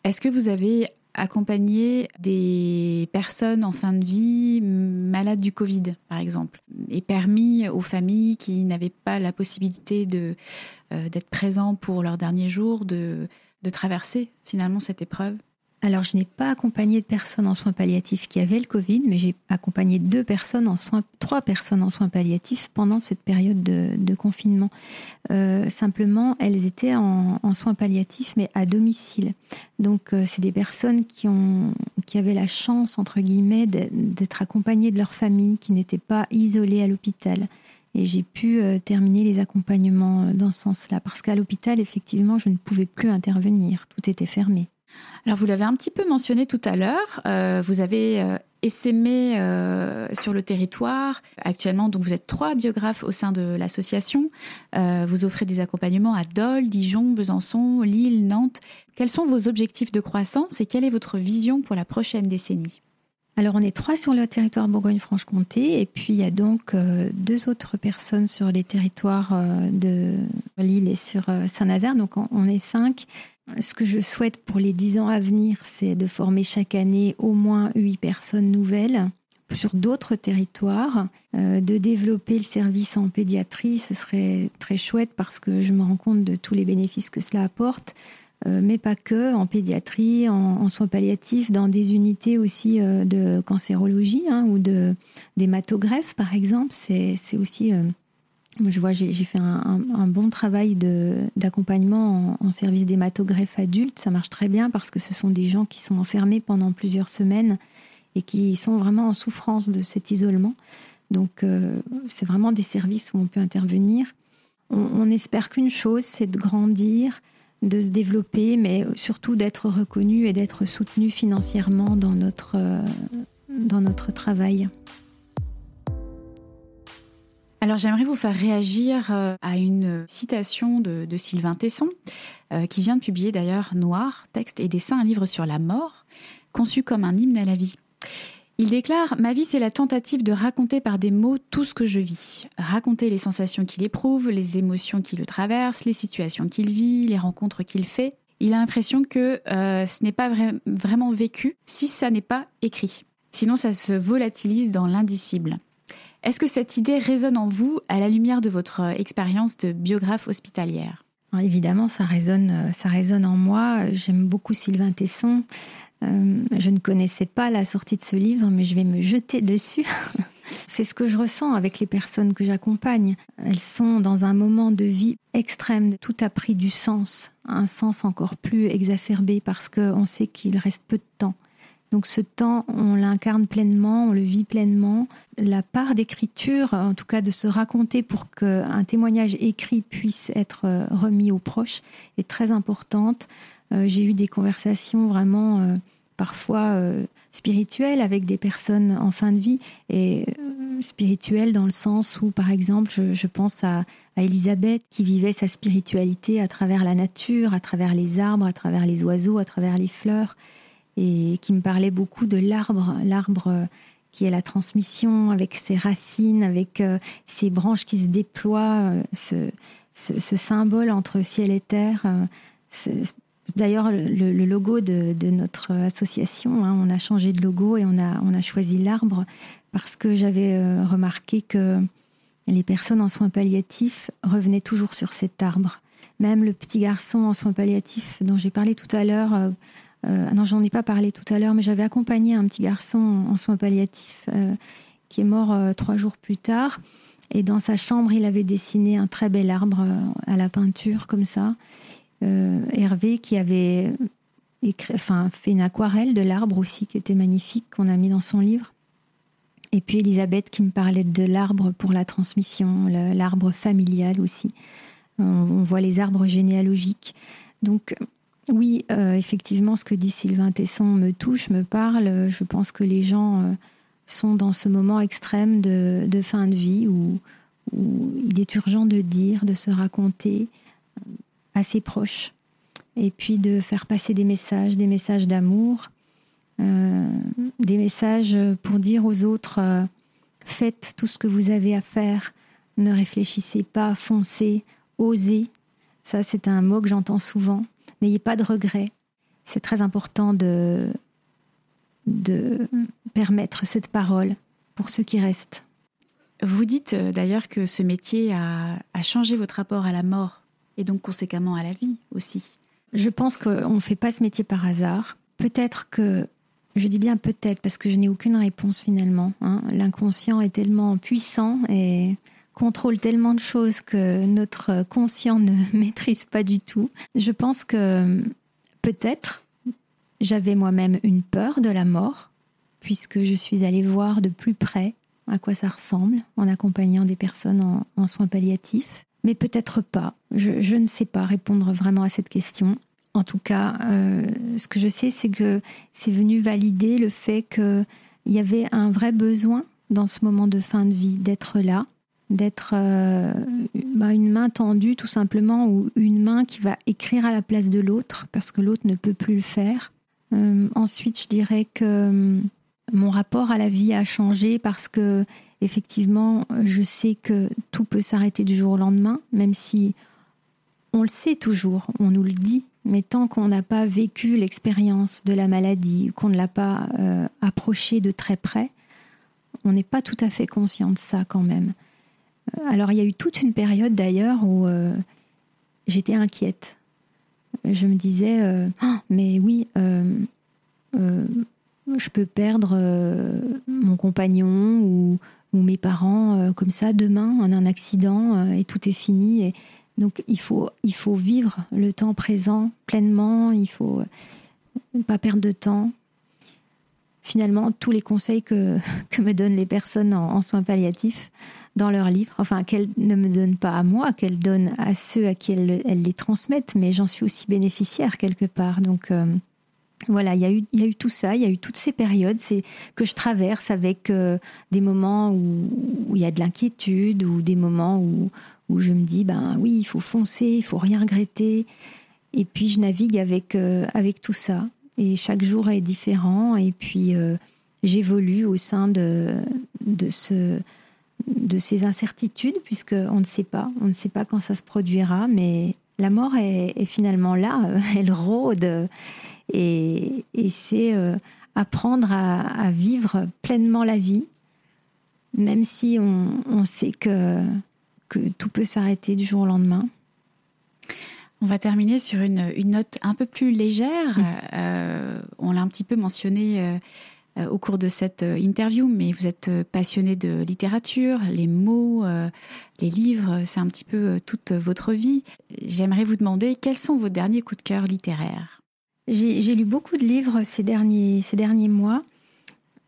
Est-ce que vous avez accompagner des personnes en fin de vie malades du Covid, par exemple, et permis aux familles qui n'avaient pas la possibilité euh, d'être présents pour leurs derniers jours de, de traverser finalement cette épreuve alors, je n'ai pas accompagné de personnes en soins palliatifs qui avaient le Covid, mais j'ai accompagné deux personnes en soins, trois personnes en soins palliatifs pendant cette période de, confinement. Euh, simplement, elles étaient en, soins palliatifs, mais à domicile. Donc, euh, c'est des personnes qui ont, qui avaient la chance entre guillemets d'être accompagnées de leur famille, qui n'étaient pas isolées à l'hôpital. Et j'ai pu euh, terminer les accompagnements dans ce sens-là, parce qu'à l'hôpital, effectivement, je ne pouvais plus intervenir, tout était fermé. Alors vous l'avez un petit peu mentionné tout à l'heure, euh, vous avez euh, essaimé euh, sur le territoire. Actuellement, donc vous êtes trois biographes au sein de l'association. vous offrez des accompagnements à Dole, Dijon, Besançon, Lille, Nantes. Quels sont vos objectifs de croissance et quelle est votre vision pour la prochaine décennie? Alors on est trois sur le territoire Bourgogne-Franche-Comté et puis il y a donc deux autres personnes sur les territoires de Lille et sur Saint-Nazaire. Donc on est cinq ce que je souhaite pour les dix ans à venir, c'est de former chaque année au moins huit personnes nouvelles sur d'autres territoires, euh, de développer le service en pédiatrie, ce serait très chouette parce que je me rends compte de tous les bénéfices que cela apporte, euh, mais pas que, en pédiatrie, en, soins palliatifs, dans des unités aussi euh, de cancérologie hein, ou de d'hématogreffe par exemple, c'est aussi je vois, j'ai fait un, bon travail d'accompagnement en, service d'hématogreffe adulte. Ça marche très bien parce que ce sont des gens qui sont enfermés pendant plusieurs semaines et qui sont vraiment en souffrance de cet isolement. Donc, euh, c'est vraiment des services où on peut intervenir. On, espère qu'une chose, c'est de grandir, de se développer, mais surtout d'être reconnu et d'être soutenu financièrement dans notre, euh, dans notre travail. Alors j'aimerais vous faire réagir euh, à une citation de, Sylvain Tesson, euh, qui vient de publier d'ailleurs Noir, texte et dessin, un livre sur la mort, conçu comme un hymne à la vie. Il déclare Ma vie, c'est la tentative de raconter par des mots tout ce que je vis. Raconter les sensations qu'il éprouve, les émotions qui le traversent, les situations qu'il vit, les rencontres qu'il fait. Il a l'impression que euh, ce n'est pas vraiment vécu si ça n'est pas écrit. Sinon, ça se volatilise dans l'indicible. Est-ce que cette idée résonne en vous à la lumière de votre expérience de biographe hospitalière? Évidemment, ça résonne, ça résonne en moi. J'aime beaucoup Sylvain Tesson. Euh, je ne connaissais pas la sortie de ce livre, mais je vais me jeter dessus. C'est ce que je ressens avec les personnes que j'accompagne. Elles sont dans un moment de vie extrême. Tout a pris du sens, un sens encore plus exacerbé parce qu'on sait qu'il reste peu de temps. Donc ce temps, on l'incarne pleinement, on le vit pleinement. La part d'écriture, en tout cas de se raconter pour qu'un témoignage écrit puisse être remis aux proches, est très importante. Euh, j'ai eu des conversations vraiment euh, parfois euh, spirituelles avec des personnes en fin de vie et spirituelles dans le sens où, par exemple, je, pense à, à, Elisabeth qui vivait sa spiritualité à travers la nature, à travers les arbres, à travers les oiseaux, à travers les fleurs et qui me parlait beaucoup de l'arbre, l'arbre qui est la transmission avec ses racines, avec ses branches qui se déploient, ce, ce, symbole entre ciel et terre. D'ailleurs, le, logo de, notre association, hein, on a changé de logo et on a, on a choisi l'arbre parce que j'avais euh, remarqué que les personnes en soins palliatifs revenaient toujours sur cet arbre. Même le petit garçon en soins palliatifs dont j'ai parlé tout à l'heure, euh, euh, non, j'en ai pas parlé tout à l'heure, mais j'avais accompagné un petit garçon en soins palliatifs qui est mort trois jours plus tard. Et dans sa chambre, il avait dessiné un très bel arbre à la peinture, comme ça. Euh, Hervé qui avait fait une aquarelle de l'arbre aussi, qui était magnifique, qu'on a mis dans son livre. Et puis Elisabeth qui me parlait de l'arbre pour la transmission, l'arbre familial aussi. On, voit les arbres généalogiques. Donc oui, euh, effectivement, ce que dit Sylvain Tesson me touche, me parle. Je pense que les gens euh, sont dans ce moment extrême de, fin de vie où, il est urgent de dire, de se raconter, assez proches, et puis de faire passer des messages, des messages d'amour, euh, des messages pour dire aux autres euh, faites tout ce que vous avez à faire, ne réfléchissez pas, foncez, osez. Ça, c'est un mot que j'entends souvent. N'ayez pas de regrets. C'est très important de, de permettre cette parole pour ceux qui restent. Vous dites euh, d'ailleurs que ce métier a, a changé votre rapport à la mort et donc conséquemment à la vie aussi. Je pense qu'on ne fait pas ce métier par hasard. Peut-être que, je dis bien peut-être parce que je n'ai aucune réponse finalement. Hein. L'inconscient est tellement puissant et contrôle tellement de choses que notre conscient ne maîtrise pas du tout. Je pense que peut-être j'avais moi-même une peur de la mort puisque je suis allée voir de plus près à quoi ça ressemble en accompagnant des personnes en, soins palliatifs mais peut-être pas. Je, ne sais pas répondre vraiment à cette question. En tout cas, euh, ce que je sais, c'est que c'est venu valider le fait qu'il y avait un vrai besoin dans ce moment de fin de vie d'être là, d'être euh, bah, une main tendue tout simplement ou une main qui va écrire à la place de l'autre parce que l'autre ne peut plus le faire. Euh, ensuite, je dirais que mon rapport à la vie a changé parce que effectivement, je sais que tout peut s'arrêter du jour au lendemain, même si on le sait toujours, on nous le dit, mais tant qu'on n'a pas vécu l'expérience de la maladie, qu'on ne l'a pas euh, approché de très près, on n'est pas tout à fait conscient de ça quand même. Euh, alors il y a eu toute une période d'ailleurs où euh, j'étais inquiète. Je me disais, ah, mais oui, je peux perdre mon compagnon ou, mes parents euh, comme ça demain en un accident euh, et tout est fini. Et donc il faut, il faut vivre le temps présent pleinement, il faut euh, pas perdre de temps. Finalement, tous les conseils que, que me donnent les personnes en, soins palliatifs dans leurs livres, enfin qu'elles ne me donnent pas à moi, qu'elles donnent à ceux à qui elles, les transmettent, mais j'en suis aussi bénéficiaire quelque part. Donc voilà, il y, a eu, y a eu tout ça, il y a eu toutes ces périodes c'est que je traverse avec euh, des moments où, il y a de l'inquiétude ou des moments où, où je me dis, ben oui, il faut foncer, il faut rien regretter. Et puis je navigue avec, euh, avec tout ça. Et chaque jour est différent. Et puis euh, j'évolue au sein de, de, ce, de ces incertitudes, puisqu'on ne sait pas. On ne sait pas quand ça se produira, mais la mort est, finalement là. Elle rôde. Et, c'est euh, apprendre à, vivre pleinement la vie même si on, sait que, que tout peut s'arrêter du jour au lendemain. On va terminer sur une, note un peu plus légère. Mmh. Euh, on l'a un petit peu mentionné euh, euh, au cours de cette interview, mais vous êtes passionné de littérature, les mots, les livres, c'est un petit peu toute votre vie. J'aimerais vous demander quels sont vos derniers coups de cœur littéraires? J'ai lu beaucoup de livres ces derniers, ces derniers mois.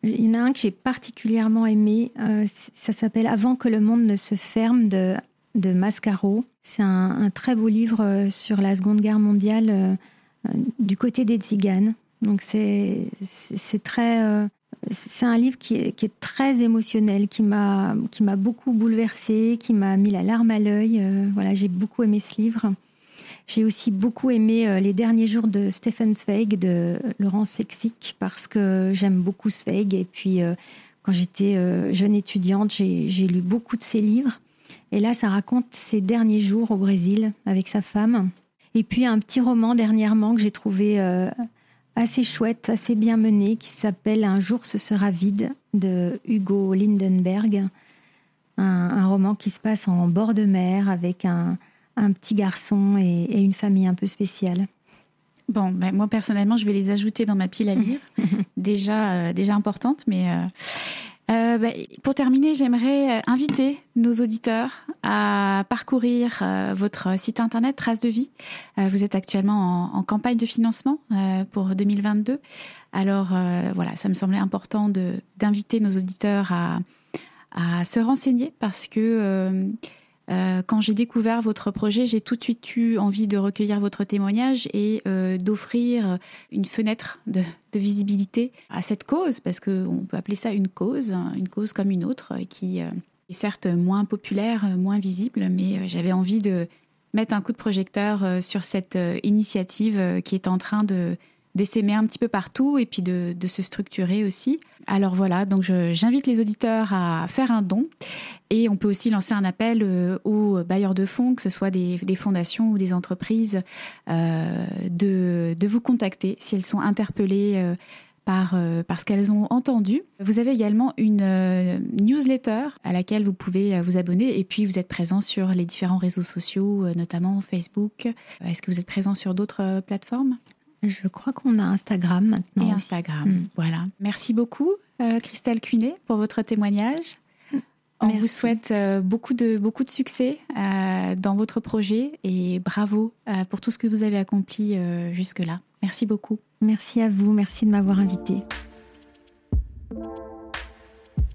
Il y en a un que j'ai particulièrement aimé. ça s'appelle Avant que le monde ne se ferme de de Mascaro. C'est un, très beau livre euh, sur la Seconde Guerre mondiale euh, euh, du côté des tziganes. Donc c'est très c'est un livre qui est, très émotionnel, qui m'a qui m'a beaucoup bouleversée, qui m'a mis la larme à l'œil. voilà, j'ai beaucoup aimé ce livre. J'ai aussi beaucoup aimé Les derniers jours de Stephen Zweig de Laurence Sexic parce que j'aime beaucoup Zweig et puis quand j'étais jeune étudiante, j'ai lu beaucoup de ses livres. Et là, ça raconte ses derniers jours au Brésil avec sa femme. Et puis un petit roman dernièrement que j'ai trouvé euh, assez chouette, assez bien mené, qui s'appelle Un jour ce sera vide de Hugo Lindenberg. Un, roman qui se passe en bord de mer avec un, petit garçon et, une famille un peu spéciale. Bon, ben moi personnellement, je vais les ajouter dans ma pile à lire. déjà, euh, déjà importante, mais euh, euh, bah, pour terminer, j'aimerais euh, inviter nos auditeurs à parcourir euh, votre site internet Trace de Vie. vous êtes actuellement en, campagne de financement pour 2022. Alors voilà, ça me semblait important d'inviter nos auditeurs à, à, se renseigner parce que euh, quand j'ai découvert votre projet, j'ai tout de suite eu envie de recueillir votre témoignage et euh, d'offrir une fenêtre de, visibilité à cette cause, parce qu'on peut appeler ça une cause, hein, une cause comme une autre, qui euh, est certes moins populaire, moins visible, mais j'avais envie de mettre un coup de projecteur sur cette initiative qui est en train de d'essaimer un petit peu partout et puis de, se structurer aussi. Alors voilà, donc j'invite les auditeurs à faire un don et on peut aussi lancer un appel euh, aux bailleurs de fonds, que ce soit des, fondations ou des entreprises, euh, de, de, vous contacter si elles sont interpellées. Euh, par, parce qu'elles ont entendu. Vous avez également une newsletter à laquelle vous pouvez vous abonner et puis vous êtes présent sur les différents réseaux sociaux, notamment Facebook. Est-ce que vous êtes présent sur d'autres plateformes? Je crois qu'on a Instagram maintenant. Et Instagram, mm. voilà. Merci beaucoup, euh, Christelle Cuinet, pour votre témoignage. On vous souhaite euh, beaucoup de, beaucoup de succès euh, dans votre projet et bravo pour tout ce que vous avez accompli jusque-là. Merci beaucoup. Merci à vous, merci de m'avoir invité.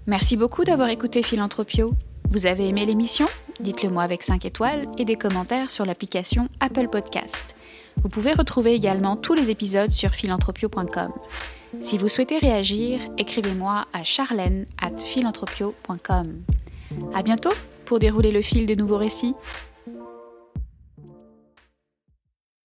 Merci beaucoup d'avoir écouté Philanthropio. Vous avez aimé l'émission? Dites-le moi avec 5 étoiles et des commentaires sur l'application Apple Podcast. Vous pouvez retrouver également tous les épisodes sur philanthropio.com. Si vous souhaitez réagir, écrivez-moi à charlène at philanthropio.com. À bientôt pour dérouler le fil de nouveaux récits.